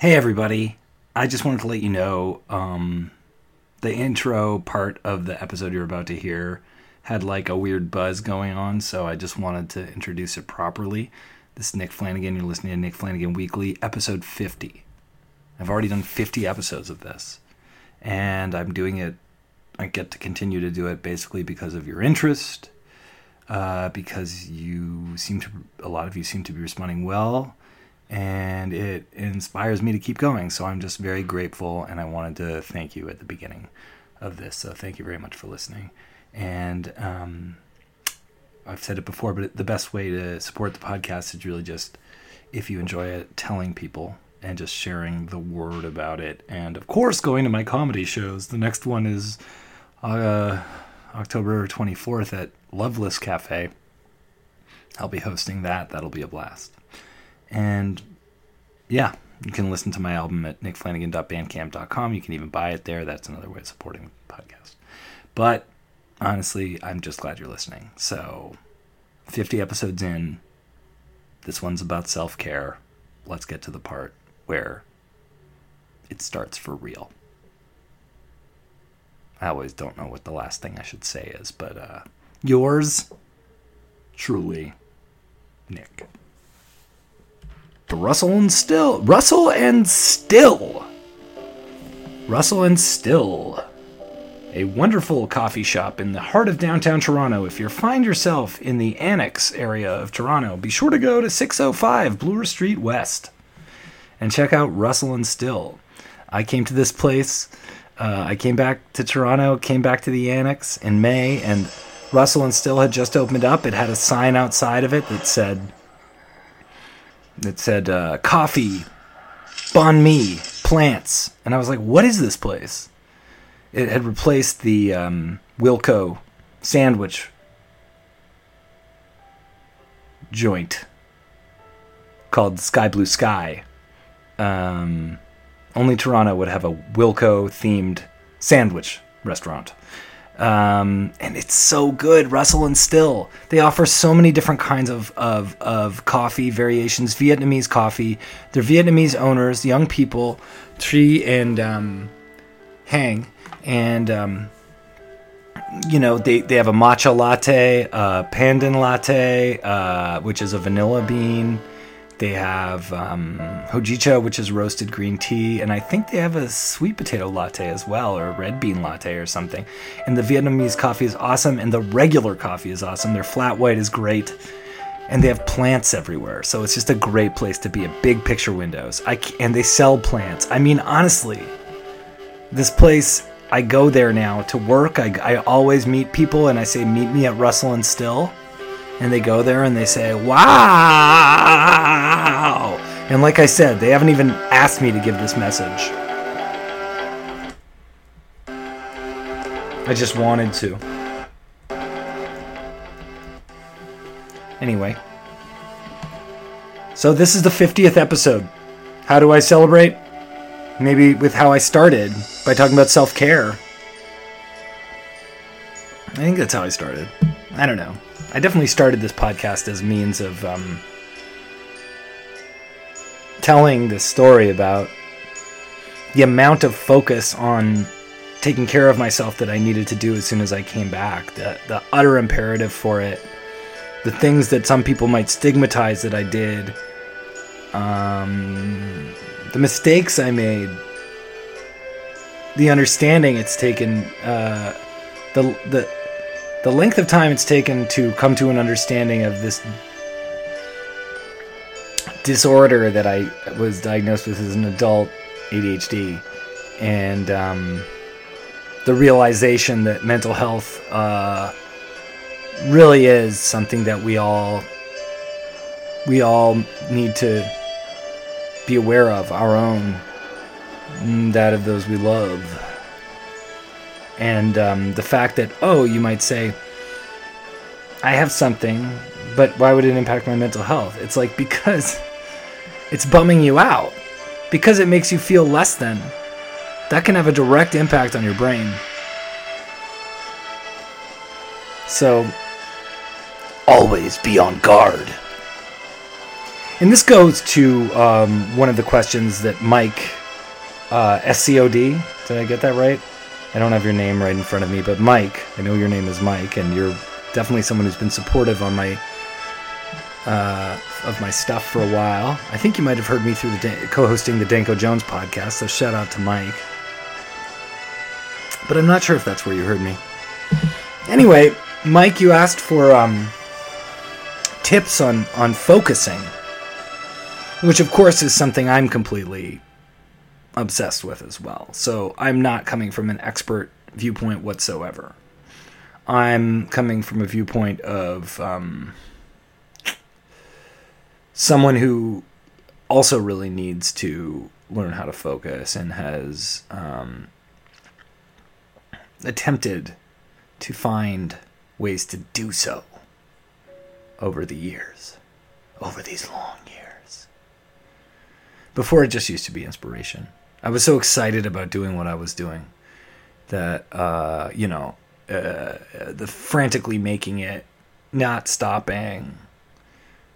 Hey, everybody. I just wanted to let you know um, the intro part of the episode you're about to hear had like a weird buzz going on, so I just wanted to introduce it properly. This is Nick Flanagan. You're listening to Nick Flanagan Weekly, episode 50. I've already done 50 episodes of this, and I'm doing it. I get to continue to do it basically because of your interest, uh, because you seem to, a lot of you seem to be responding well and it inspires me to keep going. So I'm just very grateful, and I wanted to thank you at the beginning of this. So thank you very much for listening. And um, I've said it before, but the best way to support the podcast is really just if you enjoy it, telling people and just sharing the word about it. And of course, going to my comedy shows. The next one is uh, October 24th at Loveless Cafe. I'll be hosting that. That'll be a blast. And yeah, you can listen to my album at nickflanagan.bandcamp.com. You can even buy it there. That's another way of supporting the podcast. But honestly, I'm just glad you're listening. So, 50 episodes in, this one's about self care. Let's get to the part where it starts for real. I always don't know what the last thing I should say is, but uh, yours truly, Nick. Rustle and Still. Rustle and Still. Rustle and Still. A wonderful coffee shop in the heart of downtown Toronto. If you find yourself in the Annex area of Toronto, be sure to go to 605 Bloor Street West and check out Rustle and Still. I came to this place. Uh, I came back to Toronto, came back to the Annex in May, and Rustle and Still had just opened up. It had a sign outside of it that said it said uh, coffee, banh mi, plants, and I was like, "What is this place?" It had replaced the um, Wilco sandwich joint called Sky Blue Sky. Um, only Toronto would have a Wilco themed sandwich restaurant. Um, and it's so good. Rustle and Still. They offer so many different kinds of, of, of coffee variations, Vietnamese coffee. They're Vietnamese owners, young people, Tree and um, Hang. And, um, you know, they, they have a matcha latte, a pandan latte, uh, which is a vanilla bean. They have um, hojicha, which is roasted green tea, and I think they have a sweet potato latte as well, or a red bean latte or something. And the Vietnamese coffee is awesome, and the regular coffee is awesome. Their flat white is great, and they have plants everywhere, so it's just a great place to be. A big picture windows, I and they sell plants. I mean, honestly, this place. I go there now to work. I, I always meet people, and I say, "Meet me at Rustle and Still." And they go there and they say, Wow! And like I said, they haven't even asked me to give this message. I just wanted to. Anyway. So this is the 50th episode. How do I celebrate? Maybe with how I started, by talking about self care. I think that's how I started. I don't know. I definitely started this podcast as means of um, telling this story about the amount of focus on taking care of myself that I needed to do as soon as I came back. The the utter imperative for it. The things that some people might stigmatize that I did. Um, the mistakes I made. The understanding it's taken. Uh, the the the length of time it's taken to come to an understanding of this disorder that I was diagnosed with as an adult ADHD, and um, the realization that mental health uh, really is something that we all we all need to be aware of our own, that of those we love and um, the fact that oh you might say i have something but why would it impact my mental health it's like because it's bumming you out because it makes you feel less than that can have a direct impact on your brain so always be on guard And this goes to um, one of the questions that Mike uh, SCOD. Did I get that right? I don't have your name right in front of me, but Mike. I know your name is Mike, and you're definitely someone who's been supportive on my uh, of my stuff for a while. I think you might have heard me through the co-hosting the Danko Jones podcast. So shout out to Mike. But I'm not sure if that's where you heard me. Anyway, Mike, you asked for um, tips on on focusing, which of course is something I'm completely obsessed with as well. So I'm not coming from an expert viewpoint whatsoever. I'm coming from a viewpoint of um, someone who also really needs to learn how to focus and has um, attempted to find ways to do so over the years, over these long years. Before it just used to be inspiration. I was so excited about doing what I was doing that, uh, you know, uh, the frantically making it, not stopping,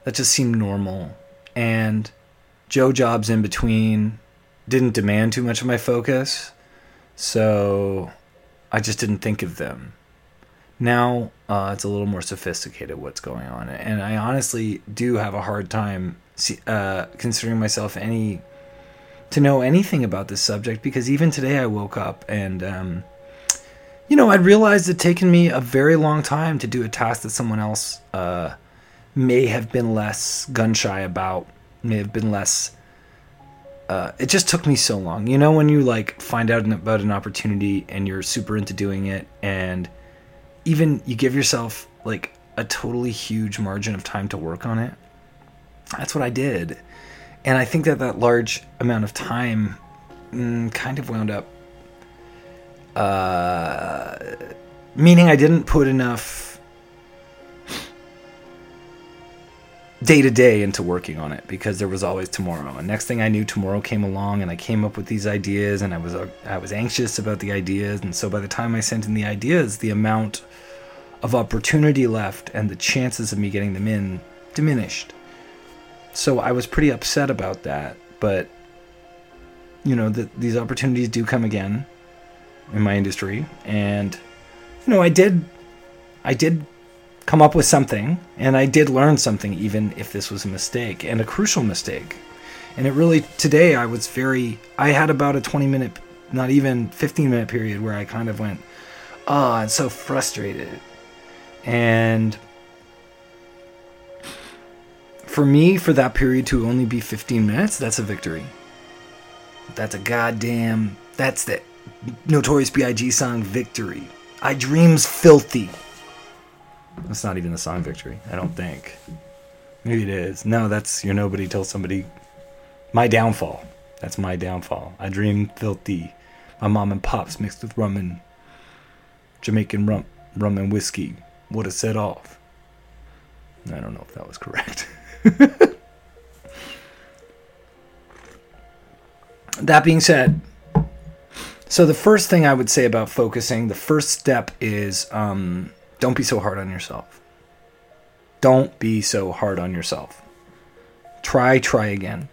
that just seemed normal. And Joe jobs in between didn't demand too much of my focus, so I just didn't think of them. Now uh, it's a little more sophisticated what's going on, and I honestly do have a hard time uh, considering myself any to know anything about this subject because even today I woke up and um, you know I'd realized it taken me a very long time to do a task that someone else uh, may have been less gun shy about, may have been less. Uh, it just took me so long. You know, when you like find out about an opportunity and you're super into doing it, and even you give yourself like a totally huge margin of time to work on it. That's what I did. And I think that that large amount of time mm, kind of wound up uh, meaning I didn't put enough day to day into working on it because there was always tomorrow. And next thing I knew, tomorrow came along, and I came up with these ideas, and I was uh, I was anxious about the ideas, and so by the time I sent in the ideas, the amount of opportunity left and the chances of me getting them in diminished. So I was pretty upset about that, but you know that these opportunities do come again in my industry, and you know I did I did come up with something, and I did learn something, even if this was a mistake and a crucial mistake. And it really, today, I was very, I had about a 20 minute, not even 15 minute period where I kind of went, oh, I'm so frustrated. And for me, for that period to only be 15 minutes, that's a victory. That's a goddamn, that's the Notorious B.I.G. song, Victory. I dreams filthy. That's not even the song Victory, I don't think. Maybe it is. No, that's You're Nobody Till Somebody. My Downfall. That's my downfall. I dream filthy. My mom and pops mixed with rum and Jamaican rum, rum and whiskey would have set off. I don't know if that was correct. that being said, so the first thing I would say about focusing, the first step is um, don't be so hard on yourself. Don't be so hard on yourself. Try, try again.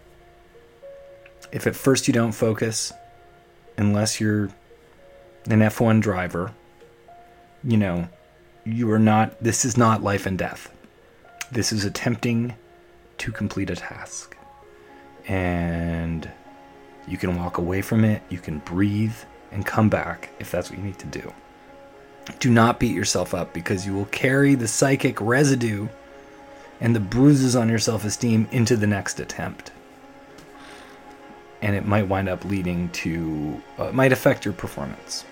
If at first you don't focus, unless you're an F1 driver, you know, you are not, this is not life and death. This is attempting to complete a task. And you can walk away from it, you can breathe and come back if that's what you need to do. Do not beat yourself up because you will carry the psychic residue and the bruises on your self esteem into the next attempt. And it might wind up leading to, uh, it might affect your performance.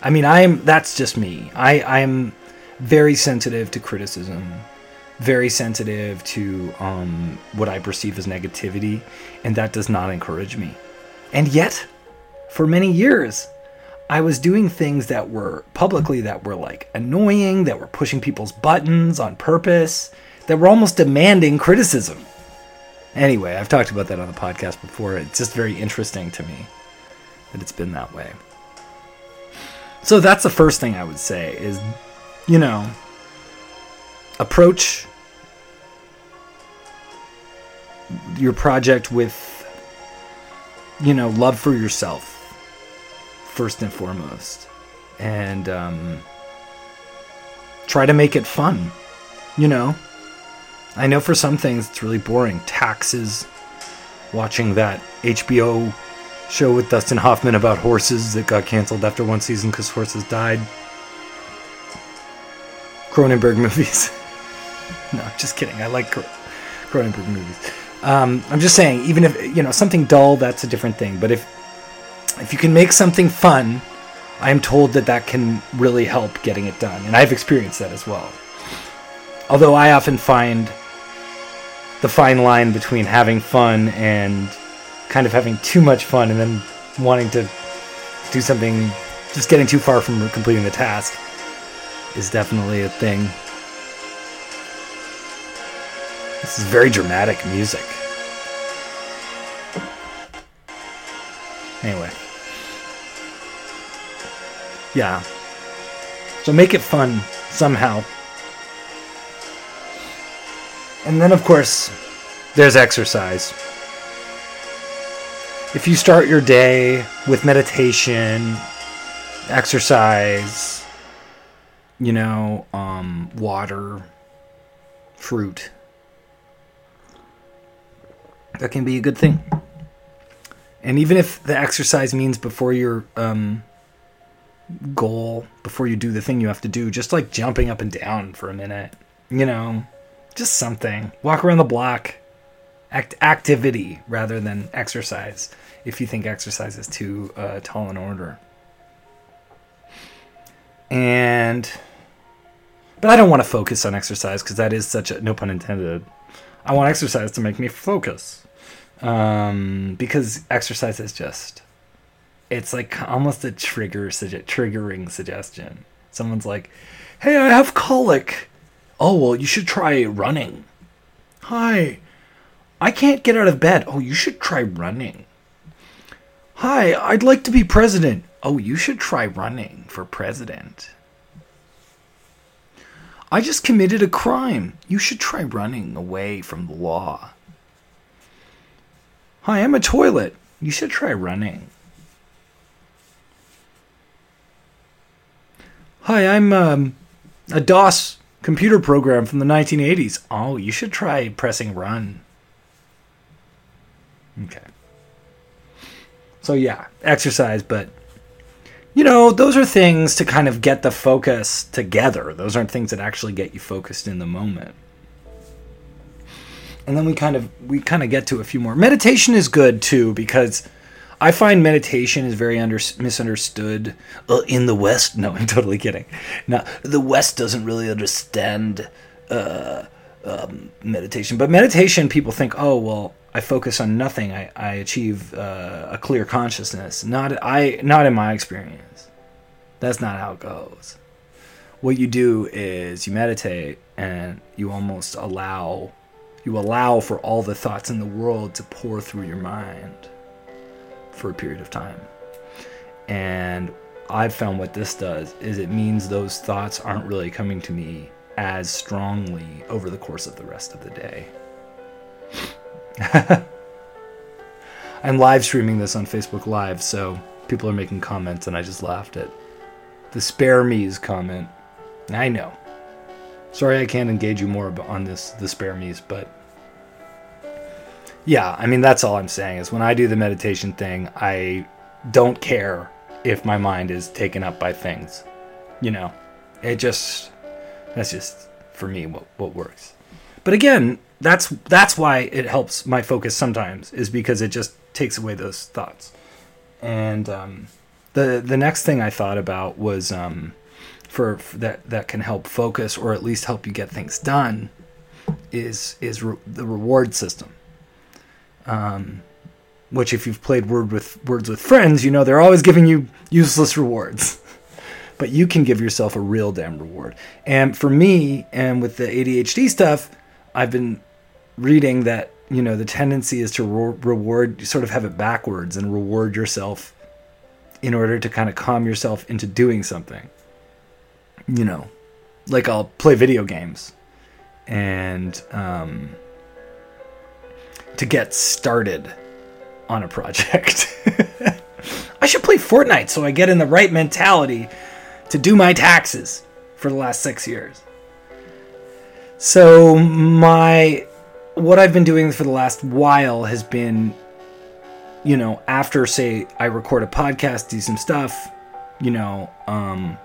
I mean, I'm, that's just me. I, I'm very sensitive to criticism, very sensitive to um, what I perceive as negativity, and that does not encourage me. And yet, for many years, I was doing things that were publicly that were like annoying, that were pushing people's buttons on purpose, that were almost demanding criticism. Anyway, I've talked about that on the podcast before. It's just very interesting to me that it's been that way. So that's the first thing I would say is, you know, approach your project with you know love for yourself first and foremost and um, try to make it fun you know? I know for some things it's really boring. Taxes watching that hbo show with dustin hoffman about horses that got canceled after one season because horses died. Cronenberg movies no just kidding i like cronenberg movies um, I'm just saying, even if you know something dull, that's a different thing. But if if you can make something fun, I am told that that can really help getting it done, and I've experienced that as well. Although I often find the fine line between having fun and kind of having too much fun, and then wanting to do something, just getting too far from completing the task, is definitely a thing. This is very dramatic music. Anyway. Yeah. So make it fun somehow. And then, of course, there's exercise. If you start your day with meditation, exercise, you know, um, water, fruit, that can be a good thing. And even if the exercise means before your um, goal, before you do the thing you have to do, just like jumping up and down for a minute, you know, just something. Walk around the block. Act activity rather than exercise. If you think exercise is too uh, tall an order. And, but I don't want to focus on exercise because that is such a no pun intended. I want exercise to make me focus um, because exercise is just it's like almost a trigger triggering suggestion. Someone's like, "Hey, I have colic." Oh well, you should try running. Hi, I can't get out of bed. Oh, you should try running. Hi, I'd like to be president. Oh, you should try running for president. I just committed a crime. You should try running away from the law. Hi, I'm a toilet. You should try running. Hi, I'm um, a DOS computer program from the 1980s. Oh, you should try pressing run. Okay. So, yeah, exercise, but you know, those are things to kind of get the focus together. Those aren't things that actually get you focused in the moment and then we kind of we kind of get to a few more. Meditation is good too because I find meditation is very under, misunderstood uh, in the West. No, I'm totally kidding. Now the West doesn't really understand uh, um, meditation. But meditation, people think, oh well, I focus on nothing. I, I achieve uh, a clear consciousness. Not I. Not in my experience. That's not how it goes. What you do is you meditate and you almost allow you allow for all the thoughts in the world to pour through your mind for a period of time. And I've found what this does is it means those thoughts aren't really coming to me as strongly over the course of the rest of the day. I'm live streaming this on Facebook Live, so people are making comments, and I just laughed at the spare me's comment. I know. Sorry I can't engage you more on this, the spare me's, but yeah, I mean that's all I'm saying is when I do the meditation thing, I don't care if my mind is taken up by things. You know, it just that's just for me what what works. But again, that's that's why it helps my focus sometimes is because it just takes away those thoughts. And um, the the next thing I thought about was um, for, for, that that can help focus or at least help you get things done is is re- the reward system um, which, if you've played Word with Words with Friends, you know they're always giving you useless rewards. but you can give yourself a real damn reward. And for me, and with the ADHD stuff, I've been reading that you know the tendency is to re- reward, sort of have it backwards, and reward yourself in order to kind of calm yourself into doing something. You know, like I'll play video games, and um, to get started on a project. I should play Fortnite so I get in the right mentality to do my taxes for the last six years. So my what I've been doing for the last while has been, you know, after say I record a podcast, do some stuff, you know, um,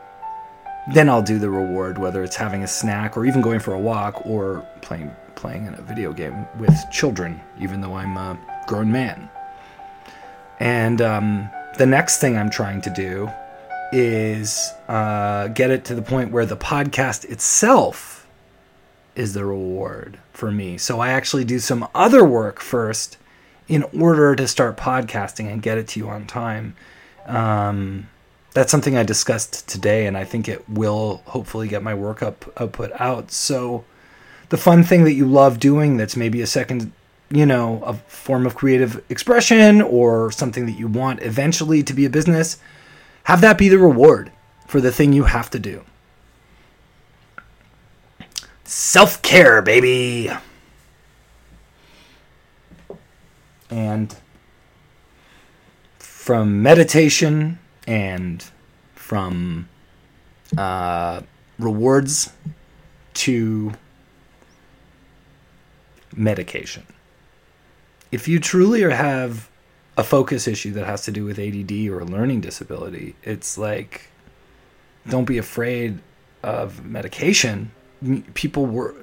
then I'll do the reward, whether it's having a snack or even going for a walk or playing playing in a video game with children, even though I'm a grown man. And um, the next thing I'm trying to do is uh, get it to the point where the podcast itself is the reward for me. So I actually do some other work first in order to start podcasting and get it to you on time. Um, that's something I discussed today, and I think it will hopefully get my work up, output out. So, the fun thing that you love doing that's maybe a second, you know, a form of creative expression or something that you want eventually to be a business, have that be the reward for the thing you have to do. Self care, baby. And from meditation and from uh, rewards to medication. If you truly have a focus issue that has to do with ADD or a learning disability, it's like don't be afraid of medication. People were,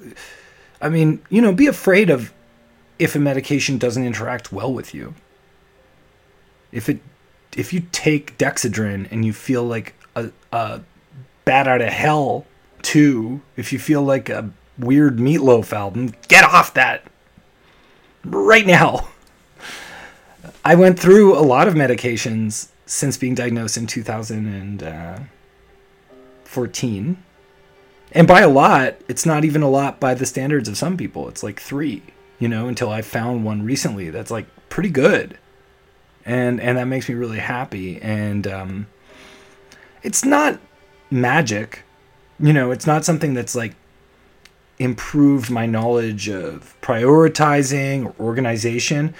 I mean, you know, be afraid of if a medication doesn't interact well with you. If it if you take Dexedrine and you feel like a, a bat out of hell too, if you feel like a weird meatloaf album, get off that right now. I went through a lot of medications since being diagnosed in 2014. And by a lot, it's not even a lot by the standards of some people. It's like three, you know, until I found one recently that's like pretty good and and that makes me really happy. And um, it's not magic, you know. It's not something that's like improved my knowledge of prioritizing or organization.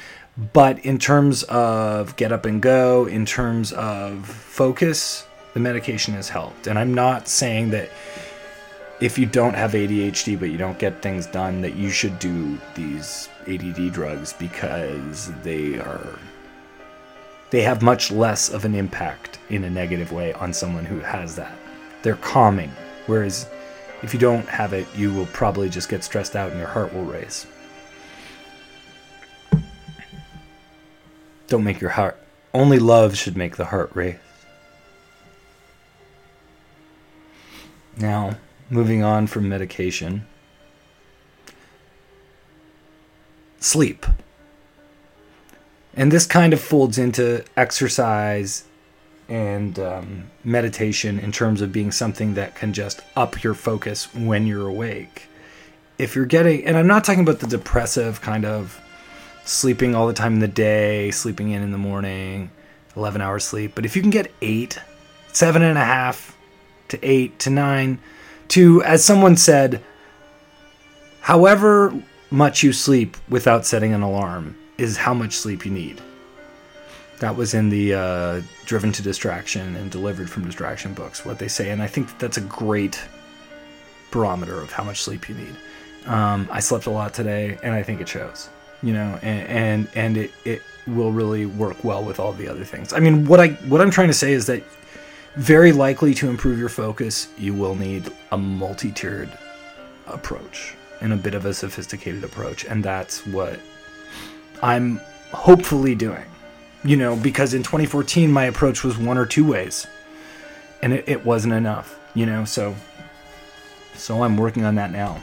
But in terms of get up and go, in terms of focus, the medication has helped. And I'm not saying that if you don't have ADHD but you don't get things done, that you should do these ADD drugs because they are they have much less of an impact in a negative way on someone who has that. They're calming. Whereas if you don't have it, you will probably just get stressed out and your heart will race. Don't make your heart. Only love should make the heart race. Now, moving on from medication. Sleep. And this kind of folds into exercise and um, meditation in terms of being something that can just up your focus when you're awake. If you're getting, and I'm not talking about the depressive kind of sleeping all the time in the day, sleeping in in the morning, 11 hours sleep, but if you can get eight, seven and a half to eight to nine, to, as someone said, however much you sleep without setting an alarm is how much sleep you need. That was in the uh, Driven to Distraction and Delivered from Distraction books, what they say. And I think that that's a great barometer of how much sleep you need. Um, I slept a lot today, and I think it shows. You know, and and, and it, it will really work well with all the other things. I mean, what I what I'm trying to say is that very likely to improve your focus, you will need a multi-tiered approach and a bit of a sophisticated approach, and that's what I'm hopefully doing. You know, because in 2014 my approach was one or two ways, and it, it wasn't enough. You know, so so I'm working on that now.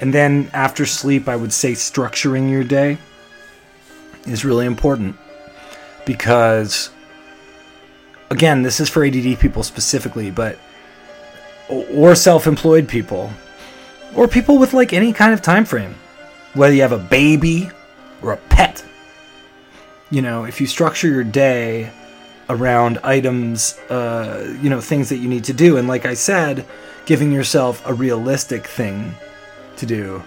And then after sleep, I would say structuring your day is really important because again, this is for ADD people specifically, but or self-employed people or people with like any kind of time frame. Whether you have a baby or a pet. You know, if you structure your day around items, uh, you know, things that you need to do, and like I said, giving yourself a realistic thing to do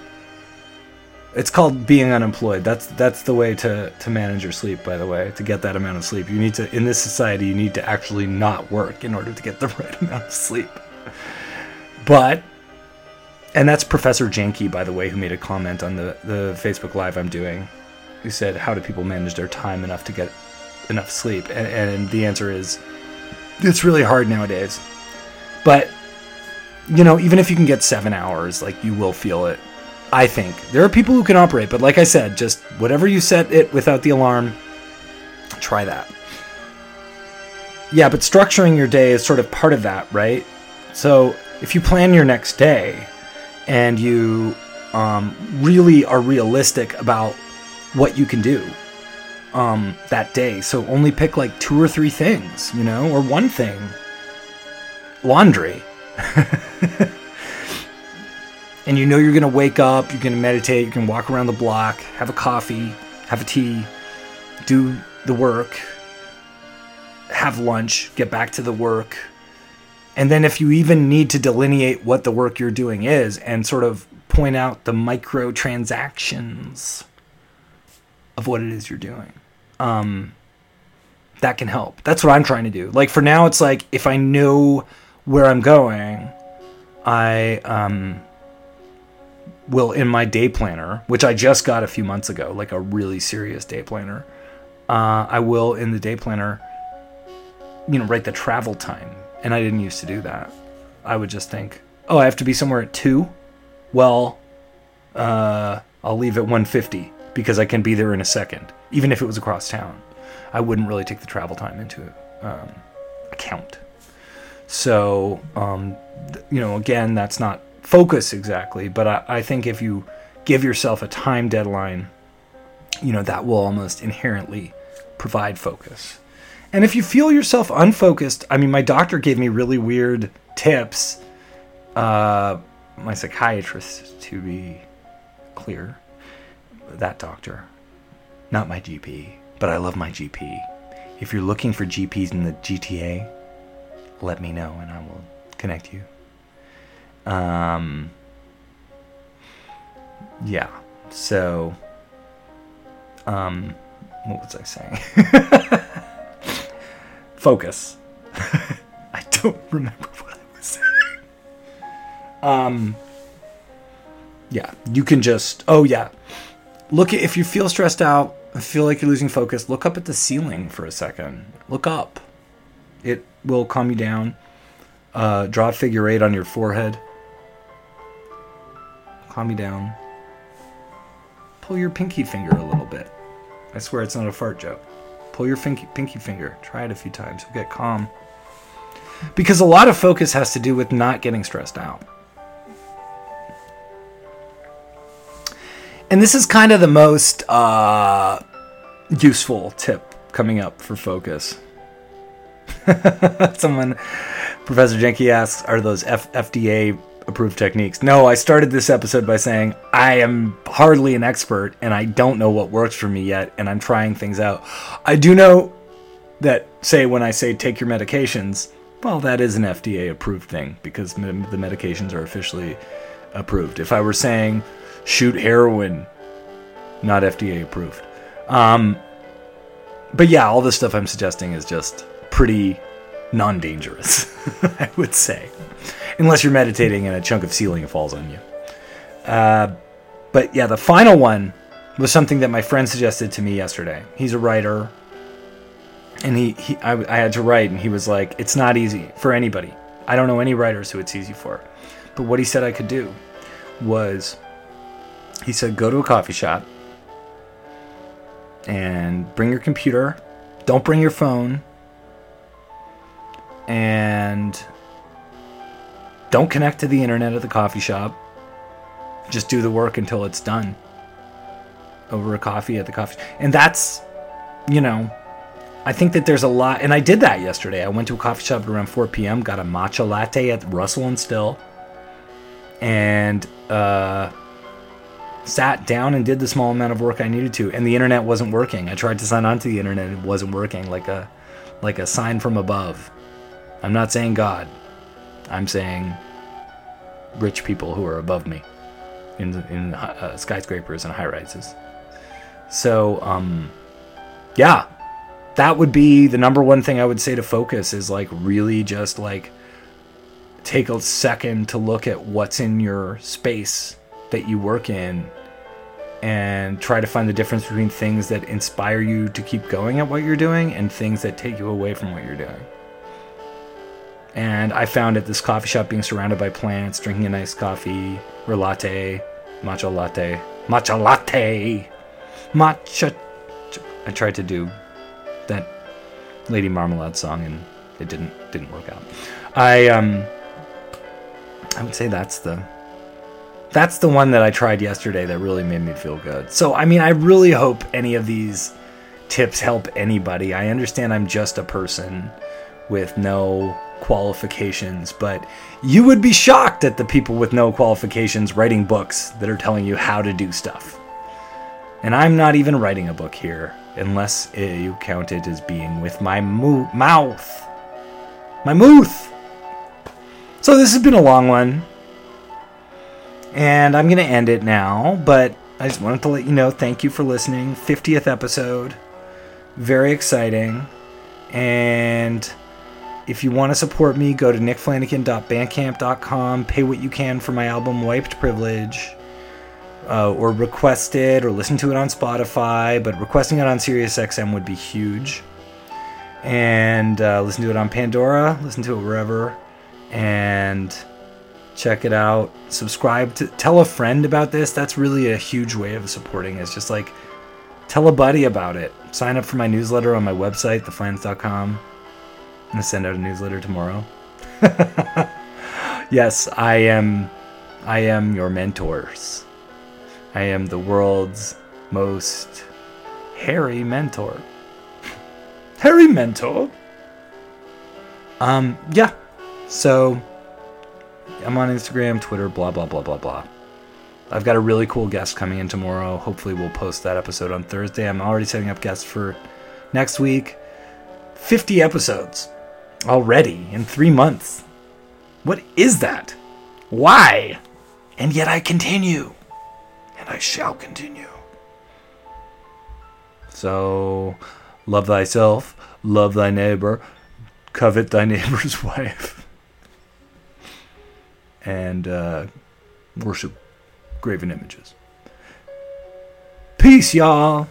It's called being unemployed. That's that's the way to to manage your sleep. By the way, to get that amount of sleep, you need to in this society you need to actually not work in order to get the right amount of sleep. But and that's Professor Janky, by the way, who made a comment on the the Facebook Live I'm doing, who said, "How do people manage their time enough to get enough sleep?" And, and the answer is, it's really hard nowadays. But you know, even if you can get seven hours, like you will feel it. I think there are people who can operate, but like I said, just whatever you set it without the alarm, try that. Yeah, but structuring your day is sort of part of that, right? So if you plan your next day and you um, really are realistic about what you can do um, that day, so only pick like two or three things, you know, or one thing laundry. and you know you're going to wake up, you're going to meditate, you can walk around the block, have a coffee, have a tea, do the work, have lunch, get back to the work. And then if you even need to delineate what the work you're doing is and sort of point out the micro transactions of what it is you're doing. Um, that can help. That's what I'm trying to do. Like for now, it's like if I know where I'm going, I um, will in my day planner, which I just got a few months ago, like a really serious day planner. Uh, I will in the day planner, you know, write the travel time, and I didn't used to do that. I would just think, oh, I have to be somewhere at two. Well, uh, I'll leave at 150 because I can be there in a second, even if it was across town. I wouldn't really take the travel time into um, account. So, um, you know, again, that's not focus exactly, but I, I think if you give yourself a time deadline, you know, that will almost inherently provide focus. And if you feel yourself unfocused, I mean, my doctor gave me really weird tips. Uh, my psychiatrist, to be clear, that doctor, not my GP, but I love my GP. If you're looking for GPs in the GTA, let me know and I will connect you. Um, yeah. So, um, what was I saying? Focus. I don't remember what I was saying. Um, yeah, you can just. Oh yeah, look at if you feel stressed out, feel like you're losing focus. Look up at the ceiling for a second. Look up. It will calm you down. Uh, draw a figure eight on your forehead. Calm you down. Pull your pinky finger a little bit. I swear it's not a fart joke. Pull your pinky, pinky finger. Try it a few times. You'll get calm. Because a lot of focus has to do with not getting stressed out. And this is kind of the most uh, useful tip coming up for focus. Someone, Professor Jenke asks, are those F- FDA approved techniques? No, I started this episode by saying I am hardly an expert and I don't know what works for me yet, and I'm trying things out. I do know that, say, when I say take your medications, well, that is an FDA approved thing because the medications are officially approved. If I were saying shoot heroin, not FDA approved. Um, but yeah, all this stuff I'm suggesting is just pretty non dangerous, I would say. Unless you're meditating and a chunk of ceiling falls on you. Uh, but yeah, the final one was something that my friend suggested to me yesterday. He's a writer, and he, he I, I had to write, and he was like, "It's not easy for anybody. I don't know any writers who it's easy for." But what he said I could do was, he said, "Go to a coffee shop and bring your computer. Don't bring your phone." and don't connect to the internet at the coffee shop. Just do the work until it's done over a coffee at the coffee. Shop. And that's, you know, I think that there's a lot, and I did that yesterday. I went to a coffee shop at around 4 p.m., got a matcha latte at Rustle and Still, and uh, sat down and did the small amount of work I needed to. And the internet wasn't working. I tried to sign on to the internet, it wasn't working, like a like a sign from above. I'm not saying God. I'm saying rich people who are above me. in in uh, skyscrapers and high rises. So, um, yeah, that would be the number one thing I would say to focus is like really just like take a second to look at what's in your space that you work in and try to find the difference between things that inspire you to keep going at what you're doing and things that take you away from what you're doing. And I found at this coffee shop being surrounded by plants, drinking a nice coffee or latte, matcha latte, matcha latte, matcha. I tried to do that Lady Marmalade song and it didn't didn't work out. I um I would say that's the that's the one that I tried yesterday that really made me feel good. So I mean I really hope any of these tips help anybody. I understand I'm just a person with no qualifications, but you would be shocked at the people with no qualifications writing books that are telling you how to do stuff. And I'm not even writing a book here, unless you count it as being with my mo- mouth. My mouth! So this has been a long one. And I'm going to end it now, but I just wanted to let you know thank you for listening. 50th episode. Very exciting. And if you want to support me, go to nickflanagan.bandcamp.com, pay what you can for my album Wiped Privilege, uh, or request it or listen to it on Spotify, but requesting it on SiriusXM would be huge. And uh, listen to it on Pandora, listen to it wherever, and check it out. Subscribe to tell a friend about this. That's really a huge way of supporting. It's just like tell a buddy about it. Sign up for my newsletter on my website, theflans.com. I'm gonna send out a newsletter tomorrow. yes, I am. I am your mentors. I am the world's most hairy mentor. hairy mentor. Um. Yeah. So I'm on Instagram, Twitter, blah blah blah blah blah. I've got a really cool guest coming in tomorrow. Hopefully, we'll post that episode on Thursday. I'm already setting up guests for next week. 50 episodes already in three months. What is that? Why? And yet I continue. And I shall continue. So, love thyself, love thy neighbor, covet thy neighbor's wife, and uh, worship graven images. Peace, y'all.